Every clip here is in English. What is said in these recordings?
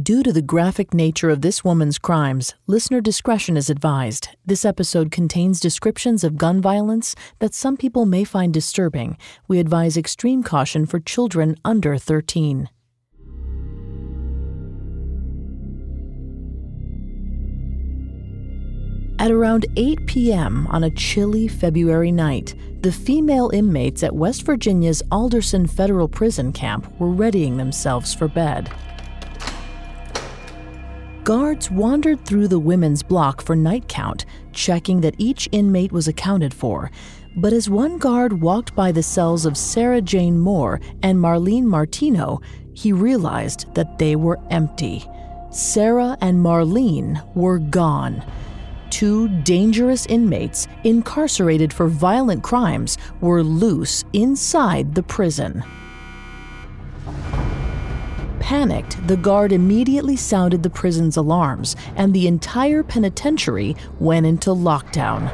Due to the graphic nature of this woman's crimes, listener discretion is advised. This episode contains descriptions of gun violence that some people may find disturbing. We advise extreme caution for children under 13. At around 8 p.m. on a chilly February night, the female inmates at West Virginia's Alderson Federal Prison Camp were readying themselves for bed. Guards wandered through the women's block for night count, checking that each inmate was accounted for. But as one guard walked by the cells of Sara Jane Moore and Marlene Martino, he realized that they were empty. Sarah and Marlene were gone. Two dangerous inmates, incarcerated for violent crimes, were loose inside the prison. Panicked, the guard immediately sounded the prison's alarms, and the entire penitentiary went into lockdown.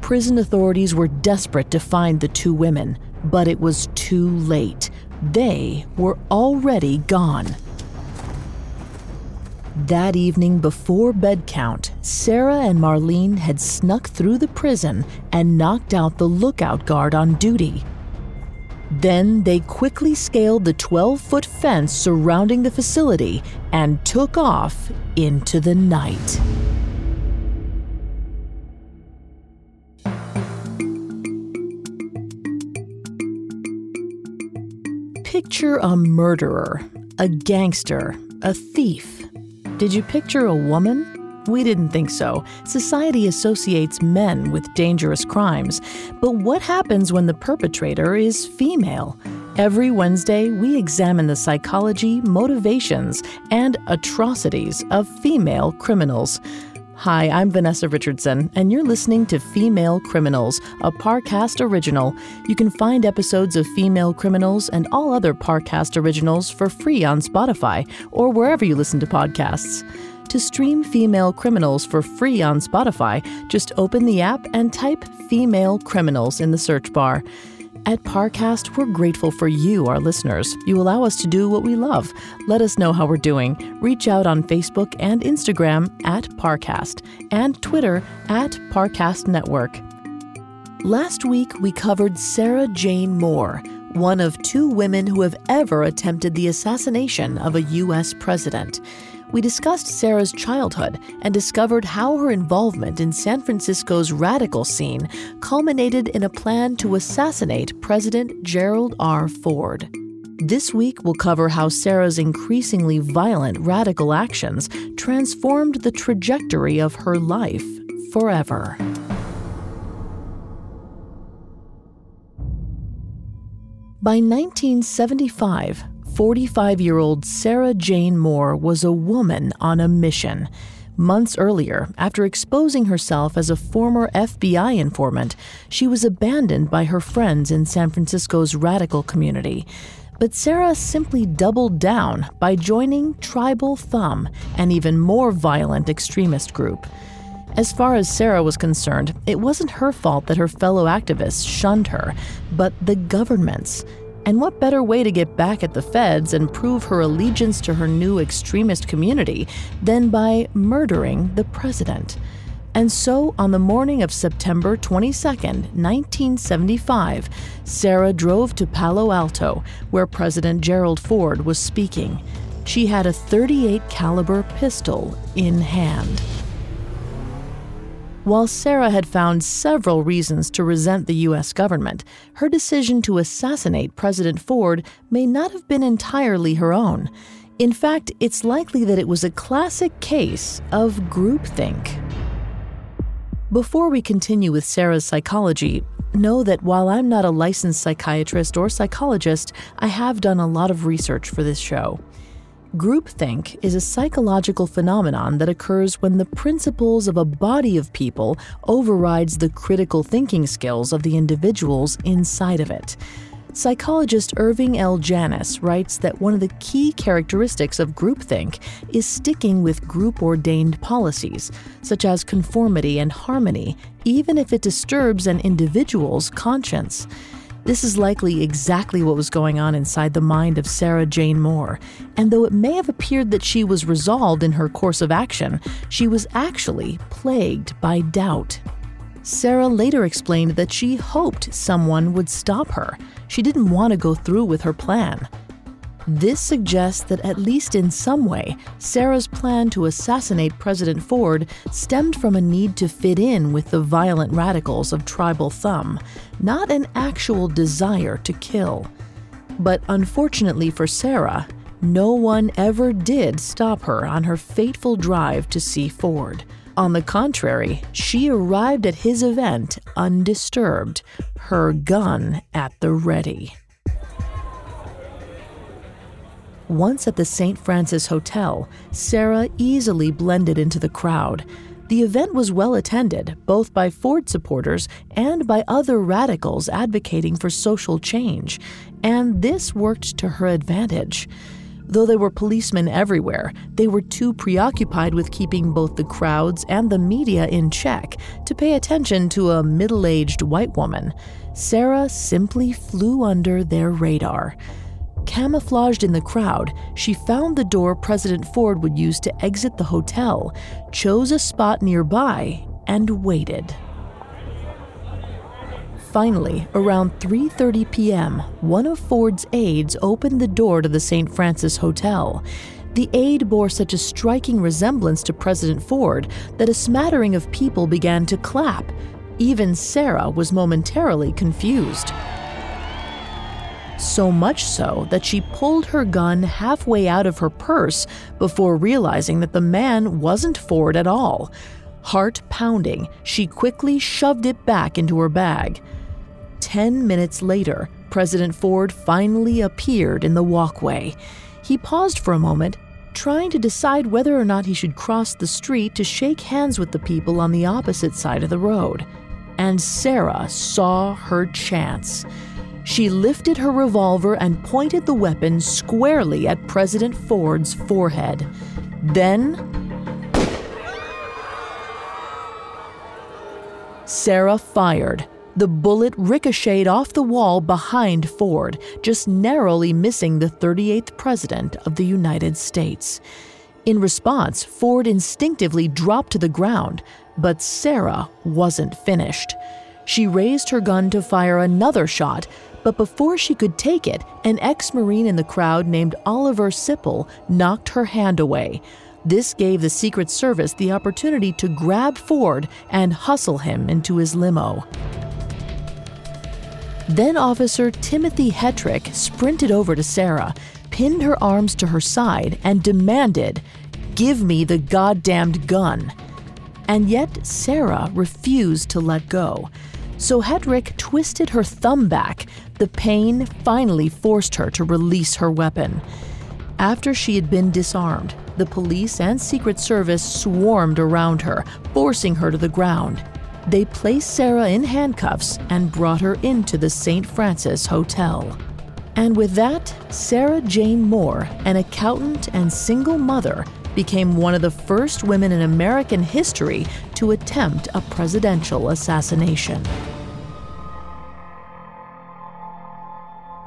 Prison authorities were desperate to find the two women, but it was too late. They were already gone. That evening before bed count, Sarah and Marlene had snuck through the prison and knocked out the lookout guard on duty. Then they quickly scaled the 12 foot fence surrounding the facility and took off into the night. Picture a murderer, a gangster, a thief. Did you picture a woman? We didn't think so. Society associates men with dangerous crimes. But what happens when the perpetrator is female? Every Wednesday, we examine the psychology, motivations, and atrocities of female criminals. Hi, I'm Vanessa Richardson, and you're listening to Female Criminals, a Parcast original. You can find episodes of Female Criminals and all other Parcast originals for free on Spotify or wherever you listen to podcasts. To stream Female Criminals for free on Spotify, just open the app and type Female Criminals in the search bar. At Parcast, we're grateful for you, our listeners. You allow us to do what we love. Let us know how we're doing. Reach out on Facebook and Instagram at Parcast and Twitter at Parcast Network. Last week, we covered Sara Jane Moore, one of two women who have ever attempted the assassination of a U.S. president we discussed Sarah's childhood and discovered how her involvement in San Francisco's radical scene culminated in a plan to assassinate President Gerald R. Ford. This week, we'll cover how Sarah's increasingly violent radical actions transformed the trajectory of her life forever. By 1975, 45 year old Sara Jane Moore was a woman on a mission. Months earlier, after exposing herself as a former FBI informant, she was abandoned by her friends in San Francisco's radical community. But Sarah simply doubled down by joining Tribal Thumb, an even more violent extremist group. As far as Sarah was concerned, it wasn't her fault that her fellow activists shunned her, but the government's. And what better way to get back at the feds and prove her allegiance to her new extremist community than by murdering the president? And so, on the morning of September 22, 1975, Sarah drove to Palo Alto, where President Gerald Ford was speaking. She had a 38 caliber pistol in hand. While Sarah had found several reasons to resent the U.S. government, her decision to assassinate President Ford may not have been entirely her own. In fact, it's likely that it was a classic case of groupthink. Before we continue with Sarah's psychology, know that while I'm not a licensed psychiatrist or psychologist, I have done a lot of research for this show. Groupthink is a psychological phenomenon that occurs when the principles of a body of people overrides the critical thinking skills of the individuals inside of it. Psychologist Irving L. Janis writes that one of the key characteristics of groupthink is sticking with group ordained policies, such as conformity and harmony, even if it disturbs an individual's conscience. This is likely exactly what was going on inside the mind of Sara Jane Moore, and though it may have appeared that she was resolved in her course of action, she was actually plagued by doubt. Sarah later explained that she hoped someone would stop her. She didn't want to go through with her plan. This suggests that, at least in some way, Sarah's plan to assassinate President Ford stemmed from a need to fit in with the violent radicals of Tribal Thumb, not an actual desire to kill. But unfortunately for Sarah, no one ever did stop her on her fateful drive to see Ford. On the contrary, she arrived at his event undisturbed, her gun at the ready. Once at the St. Francis Hotel, Sarah easily blended into the crowd. The event was well attended, both by Ford supporters and by other radicals advocating for social change, and this worked to her advantage. Though there were policemen everywhere, they were too preoccupied with keeping both the crowds and the media in check to pay attention to a middle aged white woman. Sarah simply flew under their radar. Camouflaged in the crowd, she found the door President Ford would use to exit the hotel, chose a spot nearby, and waited. Finally, around 3:30 p.m., one of Ford's aides opened the door to the St. Francis Hotel. The aide bore such a striking resemblance to President Ford that a smattering of people began to clap. Even Sarah was momentarily confused so much so that she pulled her gun halfway out of her purse before realizing that the man wasn't Ford at all. Heart pounding, she quickly shoved it back into her bag. Ten minutes later, President Ford finally appeared in the walkway. He paused for a moment, trying to decide whether or not he should cross the street to shake hands with the people on the opposite side of the road. And Sarah saw her chance. She lifted her revolver and pointed the weapon squarely at President Ford's forehead. Then, Sarah fired. The bullet ricocheted off the wall behind Ford, just narrowly missing the 38th President of the United States. In response, Ford instinctively dropped to the ground, but Sarah wasn't finished. She raised her gun to fire another shot, but before she could take it, an ex Marine in the crowd named Oliver Sipple knocked her hand away. This gave the Secret Service the opportunity to grab Ford and hustle him into his limo. Then Officer Timothy Hetrick sprinted over to Sarah, pinned her arms to her side, and demanded, Give me the goddamned gun. And yet Sarah refused to let go. So Hedrick twisted her thumb back. The pain finally forced her to release her weapon. After she had been disarmed, the police and Secret Service swarmed around her, forcing her to the ground. They placed Sarah in handcuffs and brought her into the St. Francis Hotel. And with that, Sara Jane Moore, an accountant and single mother, became one of the first women in American history to attempt a presidential assassination.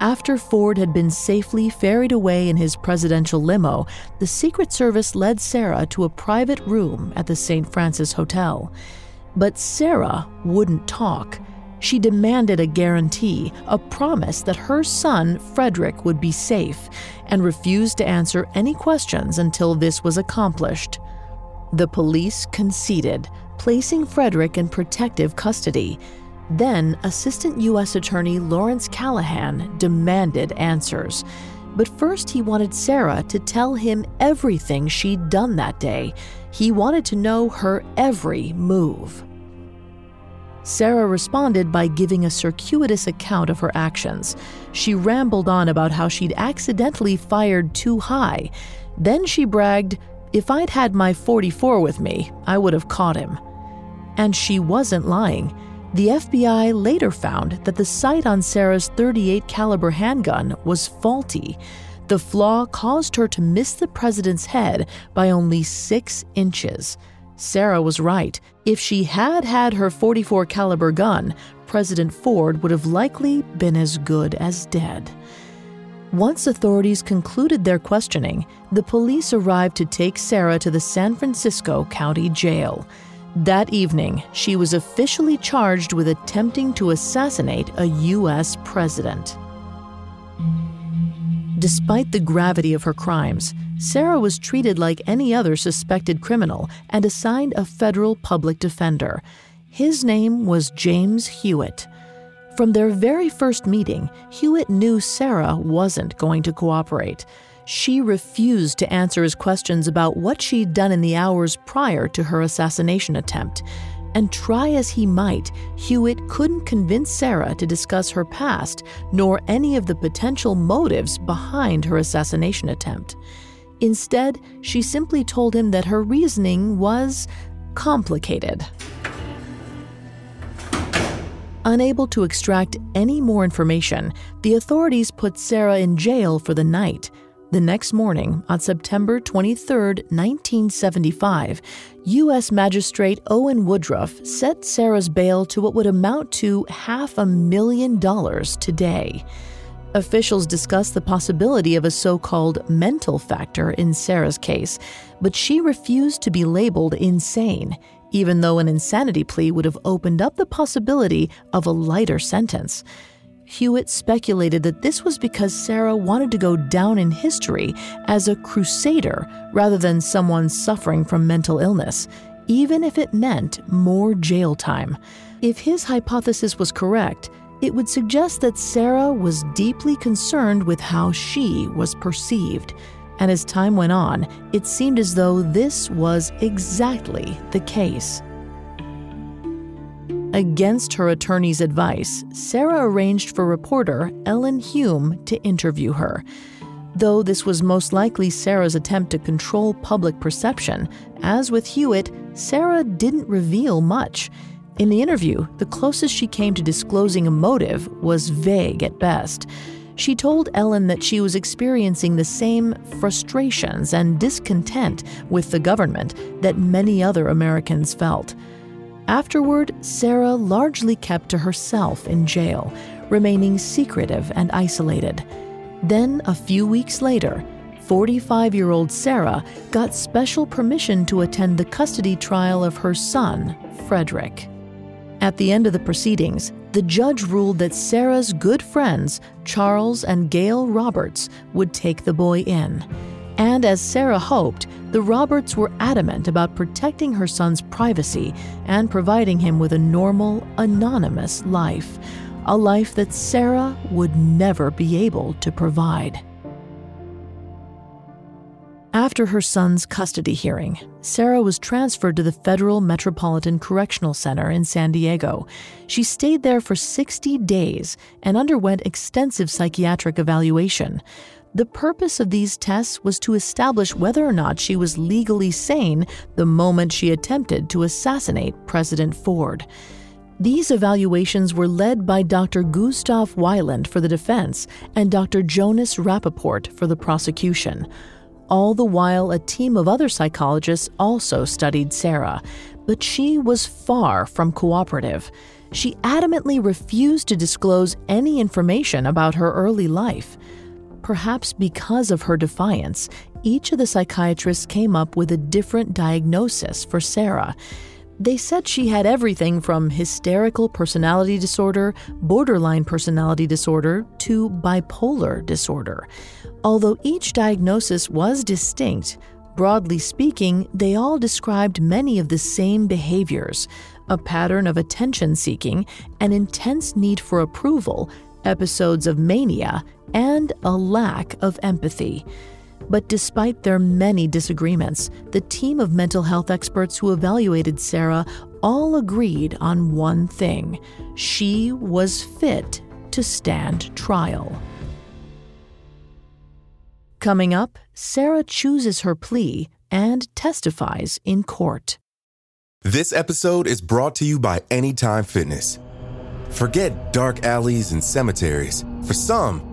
After Ford had been safely ferried away in his presidential limo, the Secret Service led Sarah to a private room at the St. Francis Hotel. But Sarah wouldn't talk. She demanded a guarantee, a promise that her son, Frederick, would be safe, and refused to answer any questions until this was accomplished. The police conceded, placing Frederick in protective custody. Then, Assistant U.S. Attorney Lawrence Callahan demanded answers. But first, he wanted Sarah to tell him everything she'd done that day. He wanted to know her every move. Sarah responded by giving a circuitous account of her actions. She rambled on about how she'd accidentally fired too high. Then she bragged, If I'd had my 44 with me, I would have caught him. And she wasn't lying. The FBI later found that the sight on Sarah's 38 caliber handgun was faulty. The flaw caused her to miss the president's head by only 6 inches. Sarah was right. If she had had her 44 caliber gun, President Ford would have likely been as good as dead. Once authorities concluded their questioning, the police arrived to take Sarah to the San Francisco County Jail. That evening, she was officially charged with attempting to assassinate a U.S. president. Despite the gravity of her crimes, Sarah was treated like any other suspected criminal and assigned a federal public defender. His name was James Hewitt. From their very first meeting, Hewitt knew Sarah wasn't going to cooperate. She refused to answer his questions about what she'd done in the hours prior to her assassination attempt. And try as he might, Hewitt couldn't convince Sarah to discuss her past nor any of the potential motives behind her assassination attempt. Instead, she simply told him that her reasoning was complicated. Unable to extract any more information, the authorities put Sarah in jail for the night the next morning, on September 23, 1975, U.S. Magistrate Owen Woodruff set Sarah's bail to what would amount to half a million dollars today. Officials discussed the possibility of a so called mental factor in Sarah's case, but she refused to be labeled insane, even though an insanity plea would have opened up the possibility of a lighter sentence. Hewitt speculated that this was because Sarah wanted to go down in history as a crusader rather than someone suffering from mental illness, even if it meant more jail time. If his hypothesis was correct, it would suggest that Sarah was deeply concerned with how she was perceived. And as time went on, it seemed as though this was exactly the case. Against her attorney's advice, Sarah arranged for reporter Ellen Hume to interview her. Though this was most likely Sarah's attempt to control public perception, as with Hewitt, Sarah didn't reveal much. In the interview, the closest she came to disclosing a motive was vague at best. She told Ellen that she was experiencing the same frustrations and discontent with the government that many other Americans felt. Afterward, Sarah largely kept to herself in jail, remaining secretive and isolated. Then, a few weeks later, 45 year old Sarah got special permission to attend the custody trial of her son, Frederick. At the end of the proceedings, the judge ruled that Sarah's good friends, Charles and Gail Roberts, would take the boy in. And as Sarah hoped, the Roberts were adamant about protecting her son's privacy and providing him with a normal, anonymous life, a life that Sarah would never be able to provide. After her son's custody hearing, Sarah was transferred to the Federal Metropolitan Correctional Center in San Diego. She stayed there for 60 days and underwent extensive psychiatric evaluation. The purpose of these tests was to establish whether or not she was legally sane the moment she attempted to assassinate President Ford. These evaluations were led by Dr. Gustav Weiland for the defense and Dr. Jonas Rappeport for the prosecution. All the while, a team of other psychologists also studied Sarah, but she was far from cooperative. She adamantly refused to disclose any information about her early life. Perhaps because of her defiance, each of the psychiatrists came up with a different diagnosis for Sarah. They said she had everything from hysterical personality disorder, borderline personality disorder, to bipolar disorder. Although each diagnosis was distinct, broadly speaking, they all described many of the same behaviors a pattern of attention seeking, an intense need for approval, episodes of mania, and a lack of empathy. But despite their many disagreements, the team of mental health experts who evaluated Sarah all agreed on one thing she was fit to stand trial. Coming up, Sarah chooses her plea and testifies in court. This episode is brought to you by Anytime Fitness. Forget dark alleys and cemeteries. For some,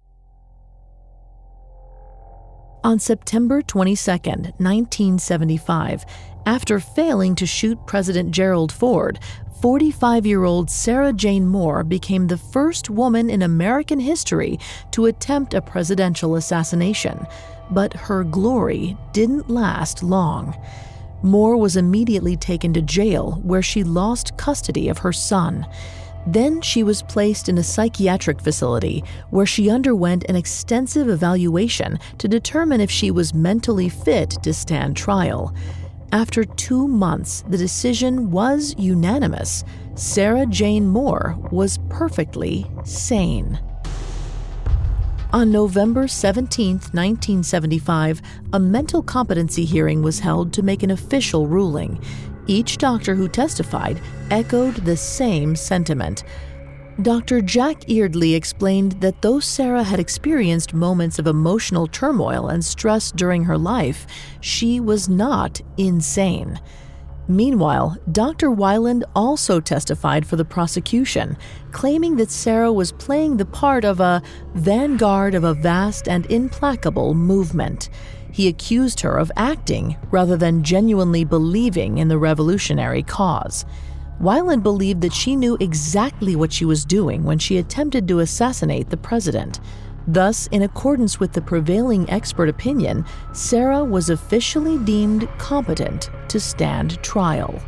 On September 22, 1975, after failing to shoot President Gerald Ford, 45 year old Sara Jane Moore became the first woman in American history to attempt a presidential assassination. But her glory didn't last long. Moore was immediately taken to jail, where she lost custody of her son. Then she was placed in a psychiatric facility where she underwent an extensive evaluation to determine if she was mentally fit to stand trial. After two months, the decision was unanimous. Sara Jane Moore was perfectly sane. On November 17, 1975, a mental competency hearing was held to make an official ruling. Each doctor who testified echoed the same sentiment. Dr. Jack Eardley explained that though Sarah had experienced moments of emotional turmoil and stress during her life, she was not insane. Meanwhile, Dr. Weiland also testified for the prosecution, claiming that Sarah was playing the part of a vanguard of a vast and implacable movement. He accused her of acting rather than genuinely believing in the revolutionary cause. Weiland believed that she knew exactly what she was doing when she attempted to assassinate the president. Thus, in accordance with the prevailing expert opinion, Sarah was officially deemed competent to stand trial.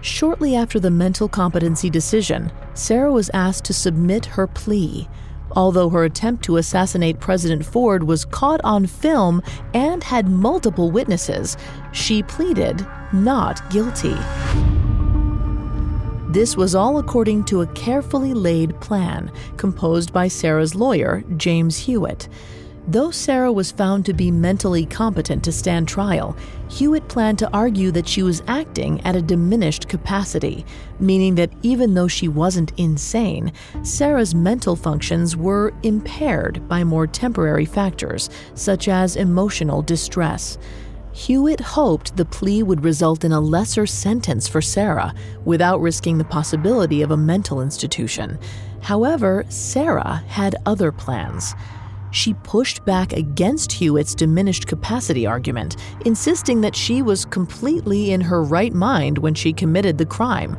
Shortly after the mental competency decision, Sarah was asked to submit her plea. Although her attempt to assassinate President Ford was caught on film and had multiple witnesses, she pleaded not guilty. This was all according to a carefully laid plan composed by Sarah's lawyer, James Hewitt. Though Sarah was found to be mentally competent to stand trial, Hewitt planned to argue that she was acting at a diminished capacity, meaning that even though she wasn't insane, Sarah's mental functions were impaired by more temporary factors, such as emotional distress. Hewitt hoped the plea would result in a lesser sentence for Sarah without risking the possibility of a mental institution. However, Sarah had other plans. She pushed back against Hewitt's diminished capacity argument, insisting that she was completely in her right mind when she committed the crime.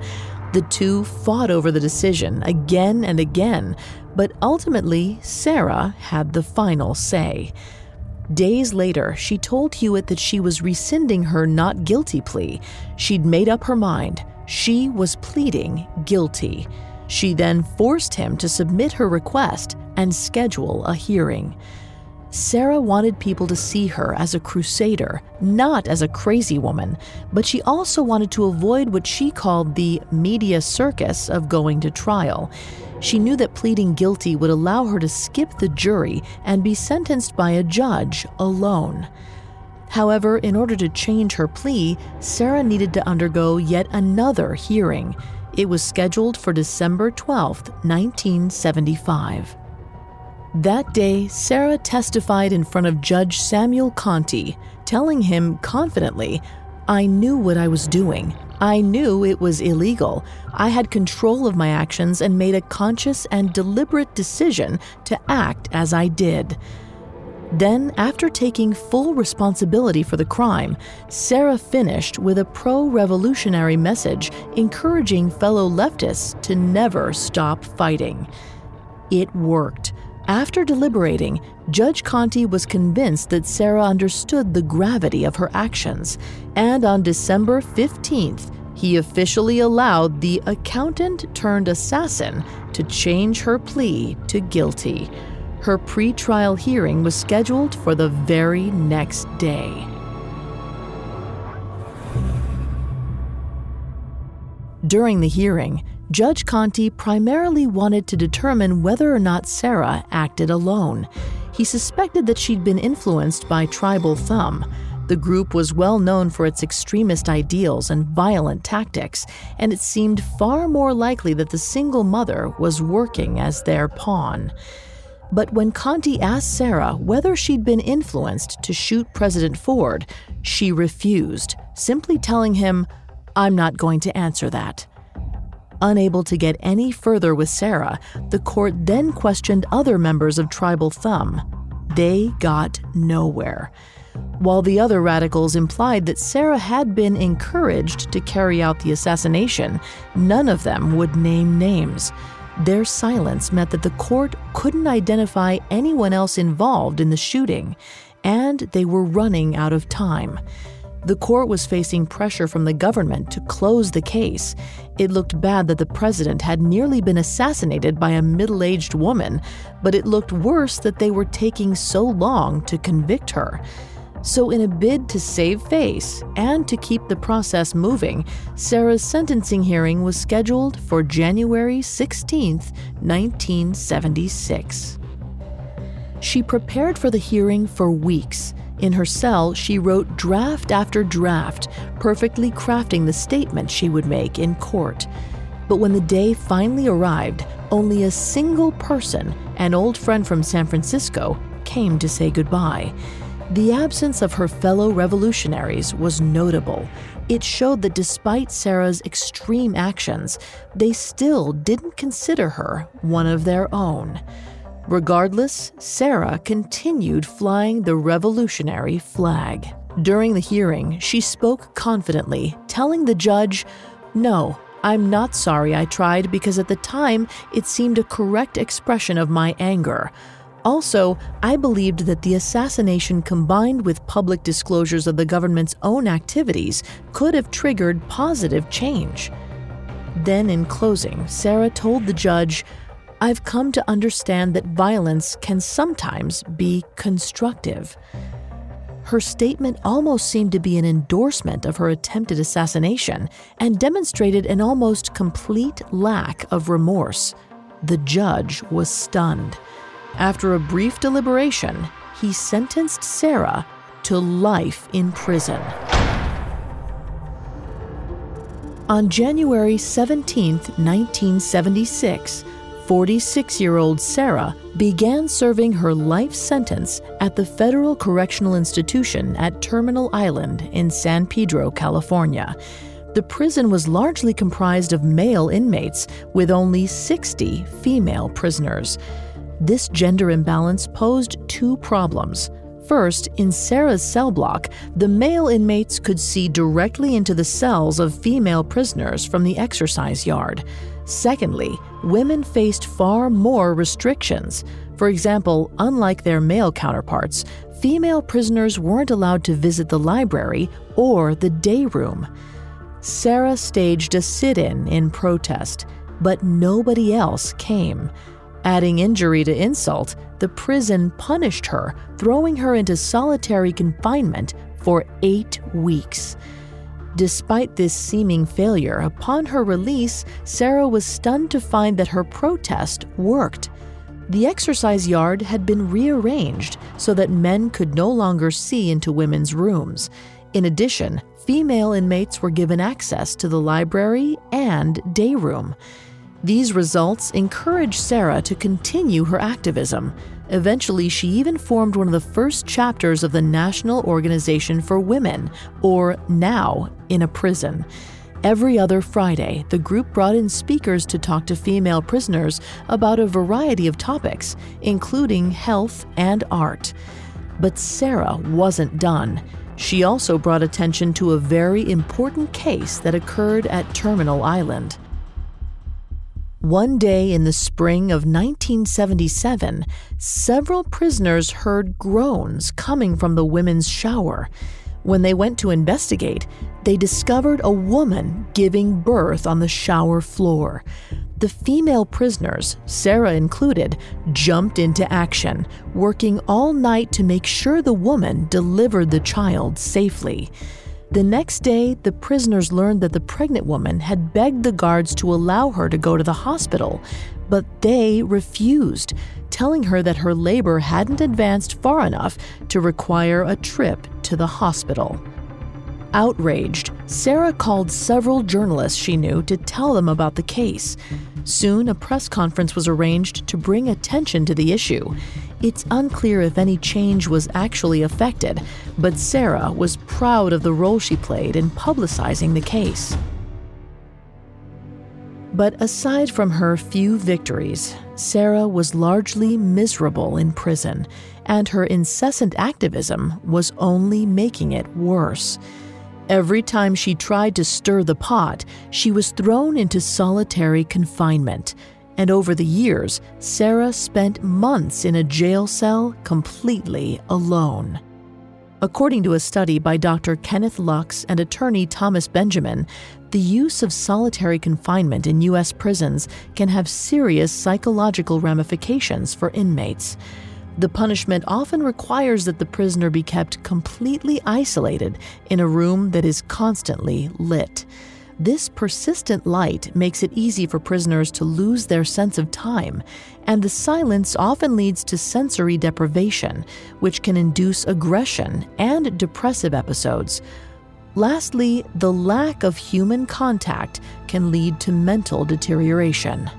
The two fought over the decision again and again, but ultimately, Sarah had the final say. Days later, she told Hewitt that she was rescinding her not guilty plea. She'd made up her mind. She was pleading guilty. She then forced him to submit her request, and schedule a hearing. Sarah wanted people to see her as a crusader, not as a crazy woman, but she also wanted to avoid what she called the media circus of going to trial. She knew that pleading guilty would allow her to skip the jury and be sentenced by a judge alone. However, in order to change her plea, Sarah needed to undergo yet another hearing. It was scheduled for December 12, 1975. That day, Sarah testified in front of Judge Samuel Conti, telling him confidently, I knew what I was doing. I knew it was illegal. I had control of my actions and made a conscious and deliberate decision to act as I did. Then, after taking full responsibility for the crime, Sarah finished with a pro revolutionary message encouraging fellow leftists to never stop fighting. It worked. After deliberating, Judge Conti was convinced that Sarah understood the gravity of her actions, and on December 15th, he officially allowed the accountant turned assassin to change her plea to guilty. Her pre-trial hearing was scheduled for the very next day. During the hearing, Judge Conti primarily wanted to determine whether or not Sarah acted alone. He suspected that she'd been influenced by Tribal Thumb. The group was well known for its extremist ideals and violent tactics, and it seemed far more likely that the single mother was working as their pawn. But when Conti asked Sarah whether she'd been influenced to shoot President Ford, she refused, simply telling him, I'm not going to answer that. Unable to get any further with Sarah, the court then questioned other members of Tribal Thumb. They got nowhere. While the other radicals implied that Sarah had been encouraged to carry out the assassination, none of them would name names. Their silence meant that the court couldn't identify anyone else involved in the shooting, and they were running out of time. The court was facing pressure from the government to close the case. It looked bad that the president had nearly been assassinated by a middle aged woman, but it looked worse that they were taking so long to convict her. So, in a bid to save face and to keep the process moving, Sarah's sentencing hearing was scheduled for January 16, 1976. She prepared for the hearing for weeks. In her cell, she wrote draft after draft, perfectly crafting the statement she would make in court. But when the day finally arrived, only a single person, an old friend from San Francisco, came to say goodbye. The absence of her fellow revolutionaries was notable. It showed that despite Sarah's extreme actions, they still didn't consider her one of their own. Regardless, Sarah continued flying the revolutionary flag. During the hearing, she spoke confidently, telling the judge, No, I'm not sorry I tried because at the time it seemed a correct expression of my anger. Also, I believed that the assassination combined with public disclosures of the government's own activities could have triggered positive change. Then, in closing, Sarah told the judge, I've come to understand that violence can sometimes be constructive. Her statement almost seemed to be an endorsement of her attempted assassination and demonstrated an almost complete lack of remorse. The judge was stunned. After a brief deliberation, he sentenced Sarah to life in prison. On January 17, 1976, 46 year old Sarah began serving her life sentence at the Federal Correctional Institution at Terminal Island in San Pedro, California. The prison was largely comprised of male inmates, with only 60 female prisoners. This gender imbalance posed two problems. First, in Sarah's cell block, the male inmates could see directly into the cells of female prisoners from the exercise yard. Secondly, women faced far more restrictions. For example, unlike their male counterparts, female prisoners weren't allowed to visit the library or the day room. Sarah staged a sit in in protest, but nobody else came. Adding injury to insult, the prison punished her, throwing her into solitary confinement for eight weeks. Despite this seeming failure, upon her release, Sarah was stunned to find that her protest worked. The exercise yard had been rearranged so that men could no longer see into women's rooms. In addition, female inmates were given access to the library and day room. These results encouraged Sarah to continue her activism. Eventually, she even formed one of the first chapters of the National Organization for Women, or NOW, in a prison. Every other Friday, the group brought in speakers to talk to female prisoners about a variety of topics, including health and art. But Sarah wasn't done. She also brought attention to a very important case that occurred at Terminal Island. One day in the spring of 1977, several prisoners heard groans coming from the women's shower. When they went to investigate, they discovered a woman giving birth on the shower floor. The female prisoners, Sarah included, jumped into action, working all night to make sure the woman delivered the child safely. The next day, the prisoners learned that the pregnant woman had begged the guards to allow her to go to the hospital, but they refused, telling her that her labor hadn't advanced far enough to require a trip to the hospital. Outraged, Sarah called several journalists she knew to tell them about the case. Soon, a press conference was arranged to bring attention to the issue. It's unclear if any change was actually affected, but Sarah was proud of the role she played in publicizing the case. But aside from her few victories, Sarah was largely miserable in prison, and her incessant activism was only making it worse. Every time she tried to stir the pot, she was thrown into solitary confinement. And over the years, Sarah spent months in a jail cell completely alone. According to a study by Dr. Kenneth Lux and attorney Thomas Benjamin, the use of solitary confinement in U.S. prisons can have serious psychological ramifications for inmates. The punishment often requires that the prisoner be kept completely isolated in a room that is constantly lit. This persistent light makes it easy for prisoners to lose their sense of time, and the silence often leads to sensory deprivation, which can induce aggression and depressive episodes, Lastly, the lack of human contact can lead to mental deterioration.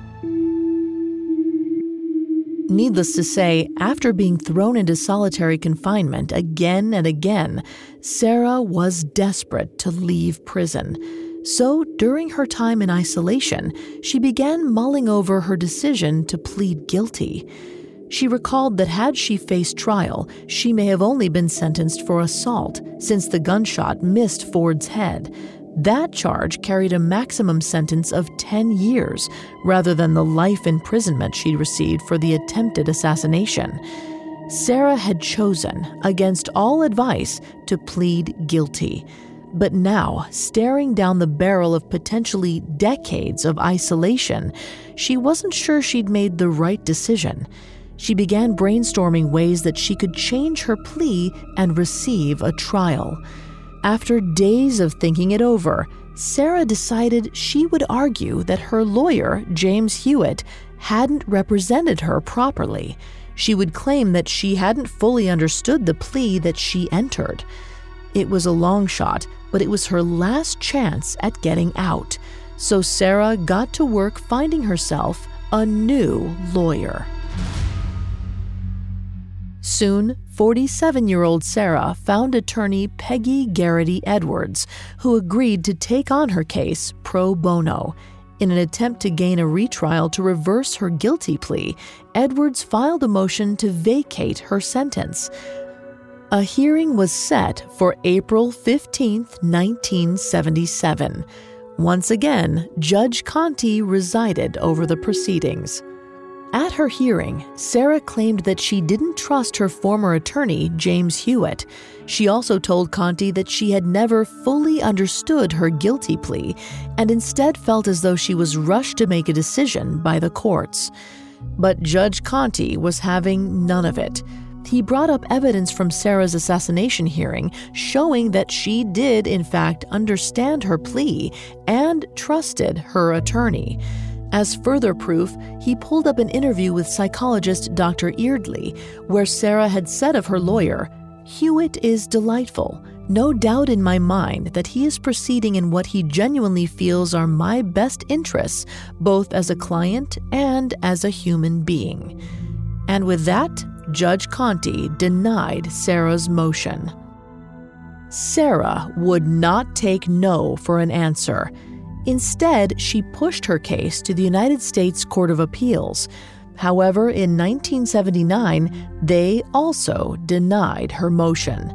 Needless to say, after being thrown into solitary confinement again and again, Sarah was desperate to leave prison. So, during her time in isolation, she began mulling over her decision to plead guilty. She recalled that had she faced trial, she may have only been sentenced for assault, since the gunshot missed Ford's head. That charge carried a maximum sentence of 10 years, rather than the life imprisonment she received for the attempted assassination. Sarah had chosen, against all advice, to plead guilty. But now, staring down the barrel of potentially decades of isolation, she wasn't sure she'd made the right decision she began brainstorming ways that she could change her plea and receive a trial. After days of thinking it over, Sarah decided she would argue that her lawyer, James Hewitt, hadn't represented her properly. She would claim that she hadn't fully understood the plea that she entered. It was a long shot, but it was her last chance at getting out. So Sarah got to work finding herself a new lawyer. Soon, 47 year old Sarah found attorney Peggy Garrity Edwards, who agreed to take on her case pro bono. In an attempt to gain a retrial to reverse her guilty plea, Edwards filed a motion to vacate her sentence. A hearing was set for April 15, 1977. Once again, Judge Conti resided over the proceedings. At her hearing, Sarah claimed that she didn't trust her former attorney, James Hewitt. She also told Conti that she had never fully understood her guilty plea and instead felt as though she was rushed to make a decision by the courts. But Judge Conti was having none of it. He brought up evidence from Sarah's assassination hearing showing that she did, in fact, understand her plea and trusted her attorney. As further proof, he pulled up an interview with psychologist Dr. Eardley, where Sarah had said of her lawyer, Hewitt is delightful. No doubt in my mind that he is proceeding in what he genuinely feels are my best interests, both as a client and as a human being. And with that, Judge Conti denied Sara's motion. Sara would not take no for an answer. Instead, she pushed her case to the United States Court of Appeals. However, in 1979, they also denied her motion.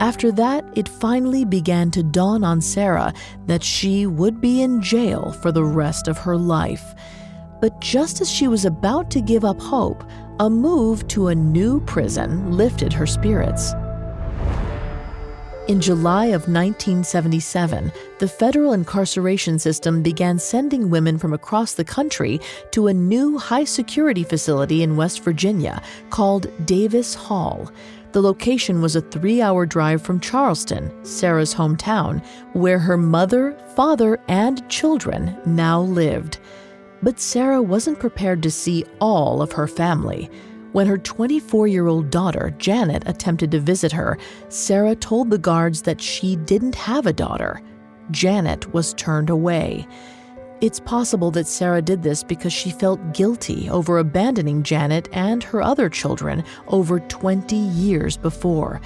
After that, it finally began to dawn on Sara that she would be in jail for the rest of her life. But just as she was about to give up hope, a move to a new prison lifted her spirits. In July of 1977, the federal incarceration system began sending women from across the country to a new high security facility in West Virginia called Davis Hall. The location was a three hour drive from Charleston, Sara's hometown, where her mother, father, and children now lived. But Sara wasn't prepared to see all of her family. When her 24 year old daughter, Janet, attempted to visit her, Sara told the guards that she didn't have a daughter. Janet was turned away. It's possible that Sara did this because she felt guilty over abandoning Janet and her other children over 20 years before,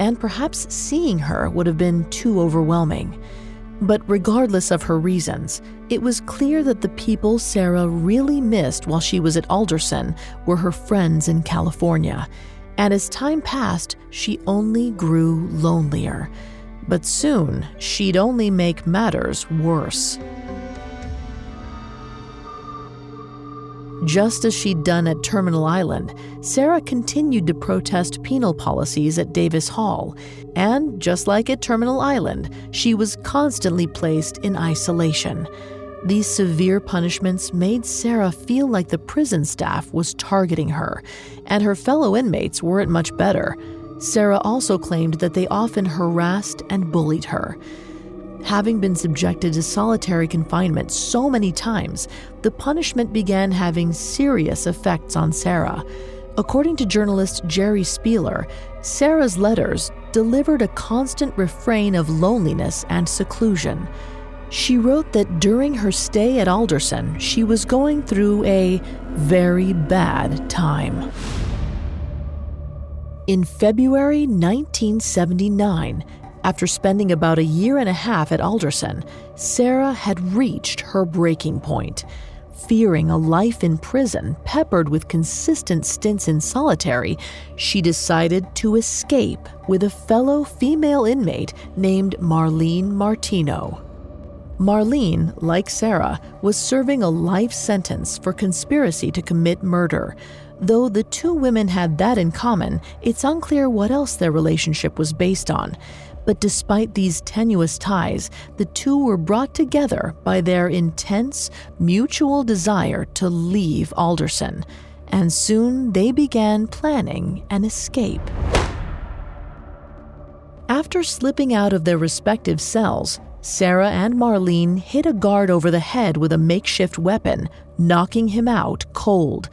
and perhaps seeing her would have been too overwhelming. But regardless of her reasons, it was clear that the people Sara really missed while she was at Alderson were her friends in California. And as time passed, she only grew lonelier. But soon, she'd only make matters worse. Just as she'd done at Terminal Island, Sara continued to protest penal policies at Davis Hall. And just like at Terminal Island, she was constantly placed in isolation. These severe punishments made Sara feel like the prison staff was targeting her, and her fellow inmates weren't much better. Sara also claimed that they often harassed and bullied her. Having been subjected to solitary confinement so many times, the punishment began having serious effects on Sara. According to journalist Geri Spieler, Sara's letters delivered a constant refrain of loneliness and seclusion. She wrote that during her stay at Alderson, she was going through a very bad time. In February 1979, after spending about a year and a half at Alderson, Sara had reached her breaking point. Fearing a life in prison peppered with consistent stints in solitary, she decided to escape with a fellow female inmate named Marlene Martino. Marlene, like Sara, was serving a life sentence for conspiracy to commit murder. Though the two women had that in common, it's unclear what else their relationship was based on. But despite these tenuous ties, the two were brought together by their intense, mutual desire to leave Alderson, and soon they began planning an escape. After slipping out of their respective cells, Sara and Marlene hit a guard over the head with a makeshift weapon, knocking him out cold.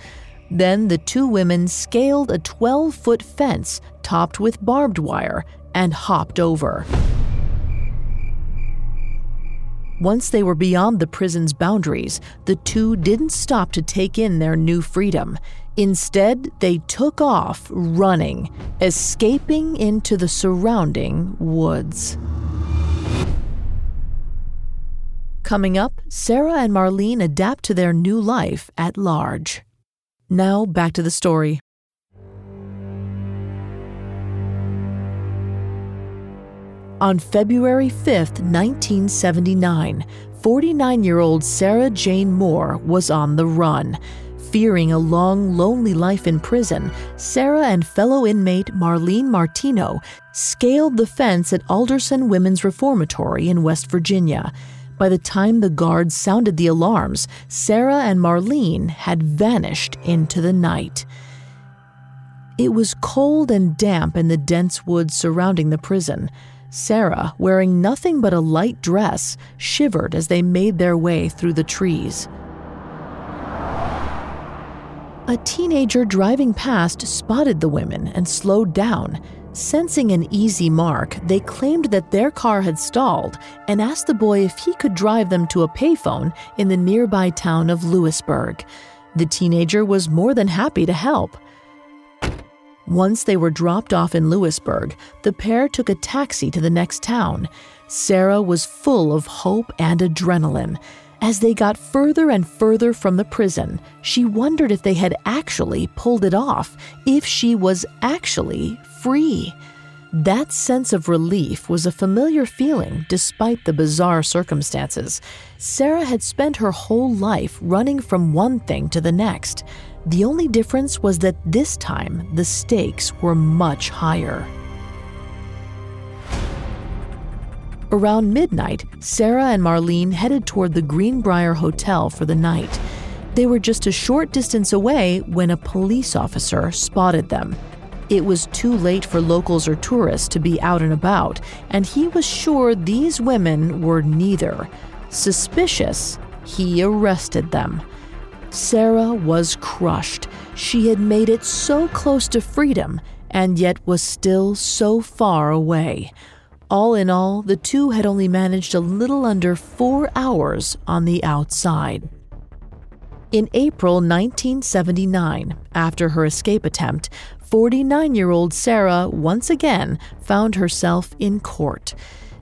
Then the two women scaled a 12 foot fence topped with barbed wire and hopped over. Once they were beyond the prison's boundaries, the two didn't stop to take in their new freedom. Instead, they took off running, escaping into the surrounding woods. Coming up, Sara and Marlene adapt to their new life at large. Now, back to the story. On February 5, 1979, 49 year old Sara Jane Moore was on the run. Fearing a long, lonely life in prison, Sara and fellow inmate Marlene Martino scaled the fence at Alderson Women's Reformatory in West Virginia. By the time the guards sounded the alarms, Sara and Marlene had vanished into the night. It was cold and damp in the dense woods surrounding the prison. Sara, wearing nothing but a light dress, shivered as they made their way through the trees. A teenager driving past spotted the women and slowed down. Sensing an easy mark, they claimed that their car had stalled and asked the boy if he could drive them to a payphone in the nearby town of Lewisburg. The teenager was more than happy to help. Once they were dropped off in Lewisburg, the pair took a taxi to the next town. Sara was full of hope and adrenaline. As they got further and further from the prison, she wondered if they had actually pulled it off, if she was actually free. That sense of relief was a familiar feeling despite the bizarre circumstances. Sara had spent her whole life running from one thing to the next. The only difference was that this time the stakes were much higher. Around midnight, Sara and Marlene headed toward the Greenbrier Hotel for the night. They were just a short distance away when a police officer spotted them. It was too late for locals or tourists to be out and about, and he was sure these women were neither. Suspicious, he arrested them. Sara was crushed. She had made it so close to freedom and yet was still so far away. All in all, the two had only managed a little under four hours on the outside. In April 1979, after her escape attempt, 49 year old Sara once again found herself in court.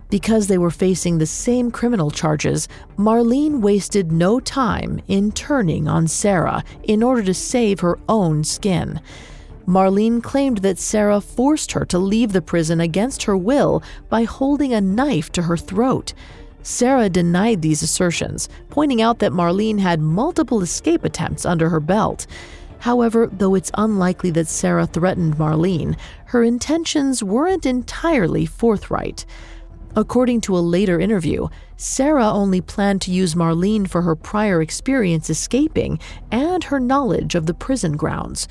Because they were facing the same criminal charges, Marlene wasted no time in turning on Sara in order to save her own skin. Marlene claimed that Sara forced her to leave the prison against her will by holding a knife to her throat. Sara denied these assertions, pointing out that Marlene had multiple escape attempts under her belt. However, though it's unlikely that Sara threatened Marlene, her intentions weren't entirely forthright. According to a later interview, Sara only planned to use Marlene for her prior experience escaping and her knowledge of the prison grounds.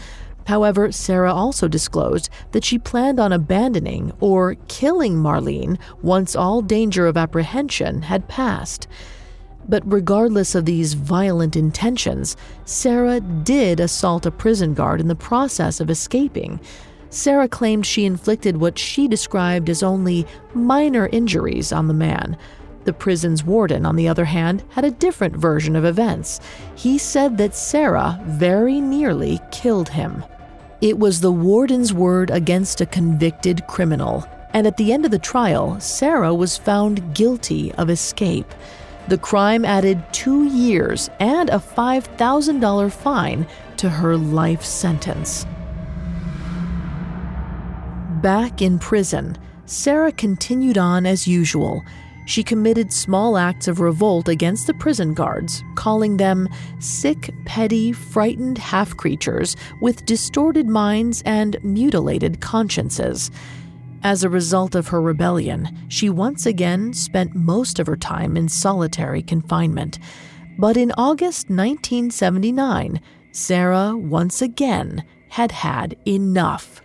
However, Sara also disclosed that she planned on abandoning or killing Marlene once all danger of apprehension had passed. But regardless of these violent intentions, Sara did assault a prison guard in the process of escaping, Sara claimed she inflicted what she described as only minor injuries on the man. The prison's warden, on the other hand, had a different version of events. He said that Sara very nearly killed him. It was the warden's word against a convicted criminal, and at the end of the trial, Sara was found guilty of escape. The crime added two years and a $5,000 fine to her life sentence. Back in prison, Sara continued on as usual. She committed small acts of revolt against the prison guards, calling them sick, petty, frightened half creatures with distorted minds and mutilated consciences. As a result of her rebellion, she once again spent most of her time in solitary confinement. But in August 1979, Sara once again had had enough.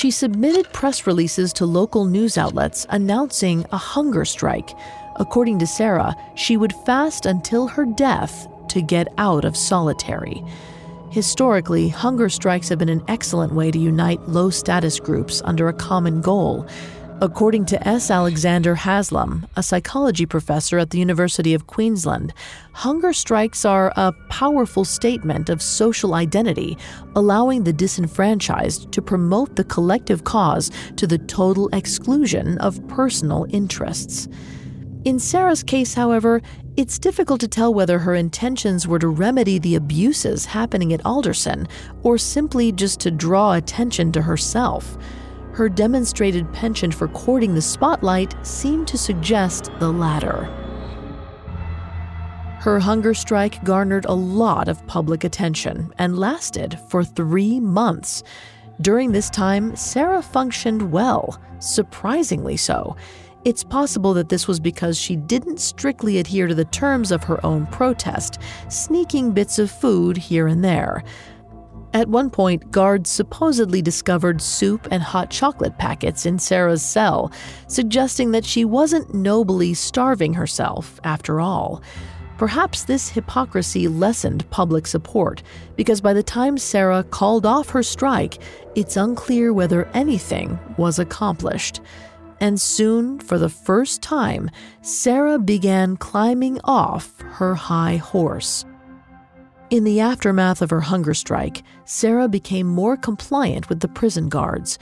She submitted press releases to local news outlets announcing a hunger strike. According to Sara, she would fast until her death to get out of solitary. Historically, hunger strikes have been an excellent way to unite low status groups under a common goal. According to S. Alexander Haslam, a psychology professor at the University of Queensland, hunger strikes are a powerful statement of social identity, allowing the disenfranchised to promote the collective cause to the total exclusion of personal interests. In Sara's case, however, it's difficult to tell whether her intentions were to remedy the abuses happening at Alderson or simply just to draw attention to herself her demonstrated penchant for courting the spotlight seemed to suggest the latter. Her hunger strike garnered a lot of public attention and lasted for three months. During this time, Sara functioned well, surprisingly so. It's possible that this was because she didn't strictly adhere to the terms of her own protest, sneaking bits of food here and there. At one point, guards supposedly discovered soup and hot chocolate packets in Sara's cell, suggesting that she wasn't nobly starving herself after all. Perhaps this hypocrisy lessened public support, because by the time Sara called off her strike, it's unclear whether anything was accomplished. And soon, for the first time, Sara began climbing off her high horse. In the aftermath of her hunger strike, Sara became more compliant with the prison guards.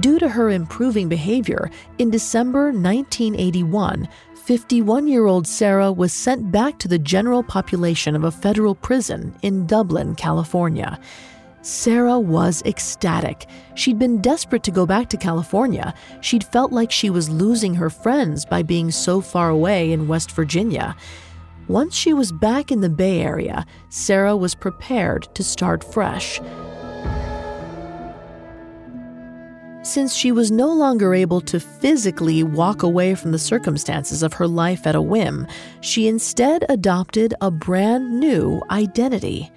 Due to her improving behavior, in December 1981, 51 year old Sara was sent back to the general population of a federal prison in Dublin, California. Sara was ecstatic. She'd been desperate to go back to California. She'd felt like she was losing her friends by being so far away in West Virginia. Once she was back in the Bay Area, Sara was prepared to start fresh. Since she was no longer able to physically walk away from the circumstances of her life at a whim, she instead adopted a brand new identity.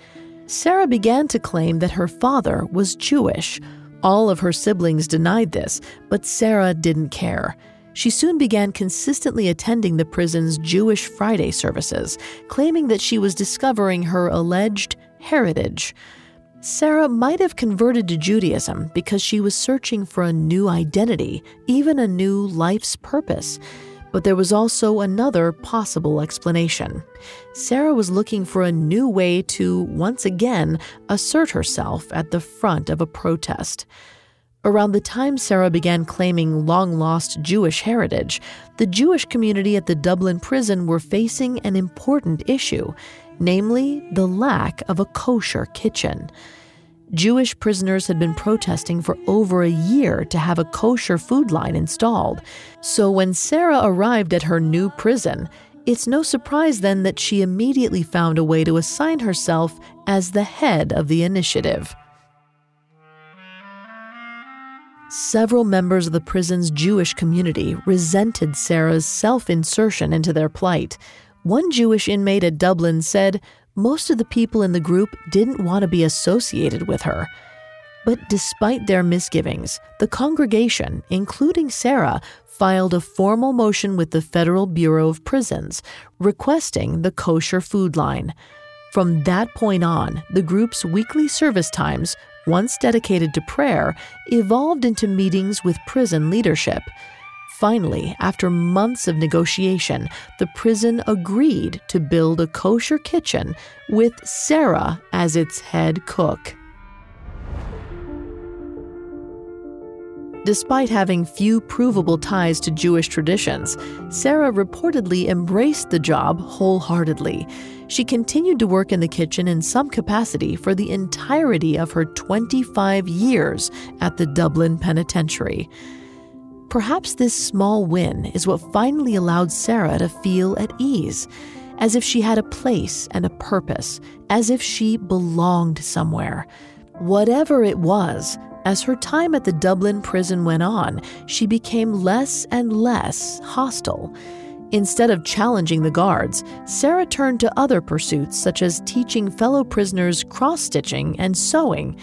Sara began to claim that her father was Jewish. All of her siblings denied this, but Sara didn't care. She soon began consistently attending the prison's Jewish Friday services, claiming that she was discovering her alleged heritage. Sara might have converted to Judaism because she was searching for a new identity, even a new life's purpose. But there was also another possible explanation. Sara was looking for a new way to, once again, assert herself at the front of a protest. Around the time Sara began claiming long lost Jewish heritage, the Jewish community at the Dublin prison were facing an important issue, namely the lack of a kosher kitchen. Jewish prisoners had been protesting for over a year to have a kosher food line installed. So when Sara arrived at her new prison, it's no surprise then that she immediately found a way to assign herself as the head of the initiative. Several members of the prison's Jewish community resented Sara's self insertion into their plight. One Jewish inmate at Dublin said most of the people in the group didn't want to be associated with her. But despite their misgivings, the congregation, including Sara, filed a formal motion with the Federal Bureau of Prisons requesting the kosher food line. From that point on, the group's weekly service times once dedicated to prayer, evolved into meetings with prison leadership. Finally, after months of negotiation, the prison agreed to build a kosher kitchen with Sara as its head cook. Despite having few provable ties to Jewish traditions, Sara reportedly embraced the job wholeheartedly. She continued to work in the kitchen in some capacity for the entirety of her 25 years at the Dublin Penitentiary. Perhaps this small win is what finally allowed Sara to feel at ease, as if she had a place and a purpose, as if she belonged somewhere. Whatever it was, as her time at the Dublin prison went on, she became less and less hostile. Instead of challenging the guards, Sara turned to other pursuits such as teaching fellow prisoners cross stitching and sewing.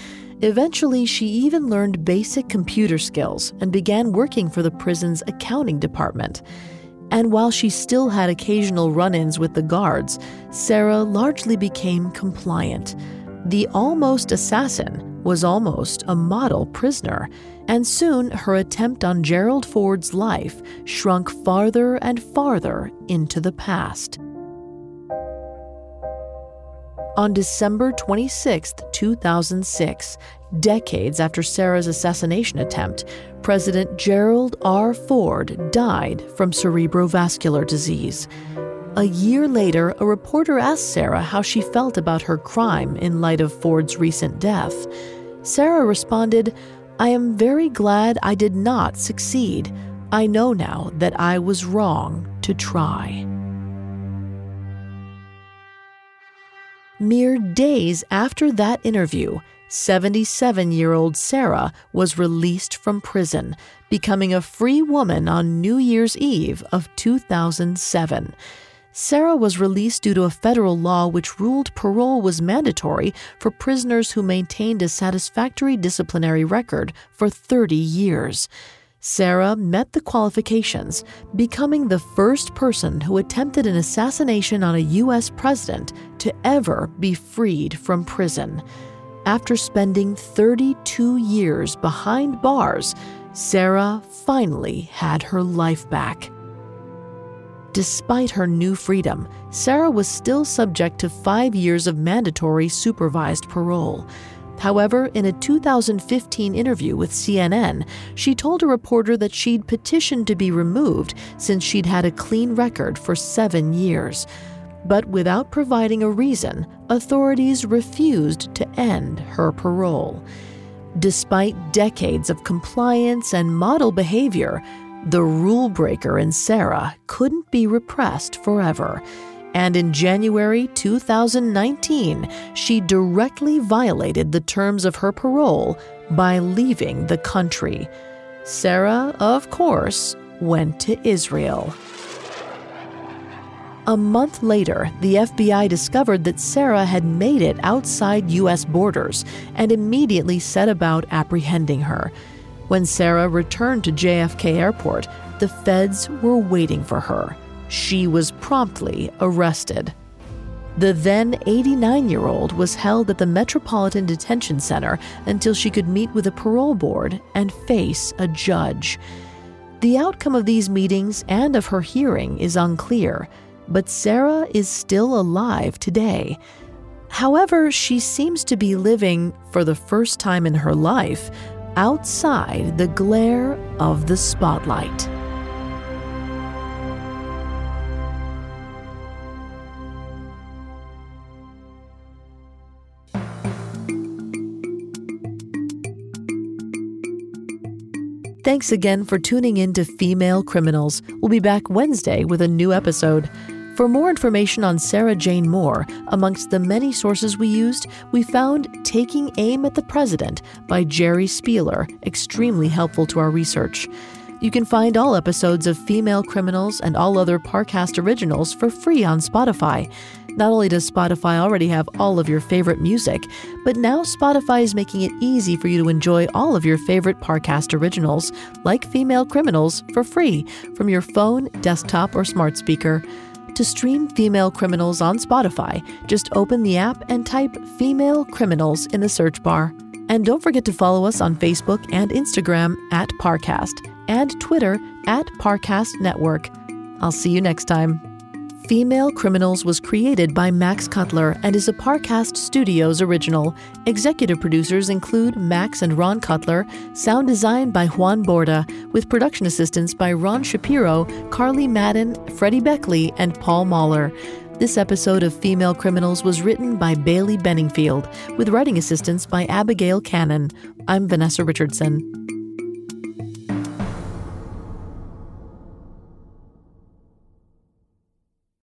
Eventually, she even learned basic computer skills and began working for the prison's accounting department. And while she still had occasional run ins with the guards, Sara largely became compliant. The almost assassin was almost a model prisoner, and soon her attempt on Gerald Ford's life shrunk farther and farther into the past. On December 26, 2006, decades after Sara's assassination attempt, President Gerald R. Ford died from cerebrovascular disease. A year later, a reporter asked Sara how she felt about her crime in light of Ford's recent death. Sara responded, I am very glad I did not succeed. I know now that I was wrong to try. Mere days after that interview, 77 year old Sara was released from prison, becoming a free woman on New Year's Eve of 2007. Sara was released due to a federal law which ruled parole was mandatory for prisoners who maintained a satisfactory disciplinary record for 30 years. Sara met the qualifications, becoming the first person who attempted an assassination on a U.S. president to ever be freed from prison. After spending 32 years behind bars, Sara finally had her life back. Despite her new freedom, Sara was still subject to five years of mandatory supervised parole. However, in a 2015 interview with CNN, she told a reporter that she'd petitioned to be removed since she'd had a clean record for seven years. But without providing a reason, authorities refused to end her parole. Despite decades of compliance and model behavior, the rule breaker in Sara couldn't be repressed forever. And in January 2019, she directly violated the terms of her parole by leaving the country. Sara, of course, went to Israel. A month later, the FBI discovered that Sara had made it outside U.S. borders and immediately set about apprehending her. When Sara returned to JFK Airport, the feds were waiting for her. She was promptly arrested. The then 89 year old was held at the Metropolitan Detention Center until she could meet with a parole board and face a judge. The outcome of these meetings and of her hearing is unclear but Sara is still alive today. However, she seems to be living, for the first time in her life, outside the glare of the spotlight. Thanks again for tuning in to Female Criminals. We'll be back Wednesday with a new episode. For more information on Sara Jane Moore, amongst the many sources we used, we found Taking Aim at the President by Geri Spieler, extremely helpful to our research. You can find all episodes of Female Criminals and all other Parcast originals for free on Spotify. Not only does Spotify already have all of your favorite music, but now Spotify is making it easy for you to enjoy all of your favorite Parcast originals, like Female Criminals, for free from your phone, desktop, or smart speaker. To stream Female Criminals on Spotify, just open the app and type Female Criminals in the search bar. And don't forget to follow us on Facebook and Instagram at Parcast and Twitter at Parcast Network. I'll see you next time. Female Criminals was created by Max Cutler and is a Parcast Studios original. Executive producers include Max and Ron Cutler, sound design by Juan Borda, with production assistance by Ron Shapiro, Carly Madden, Freddie Beckley, and Paul Mahler. This episode of Female Criminals was written by Bailey Benningfield, with writing assistance by Abigail Cannon. I'm Vanessa Richardson.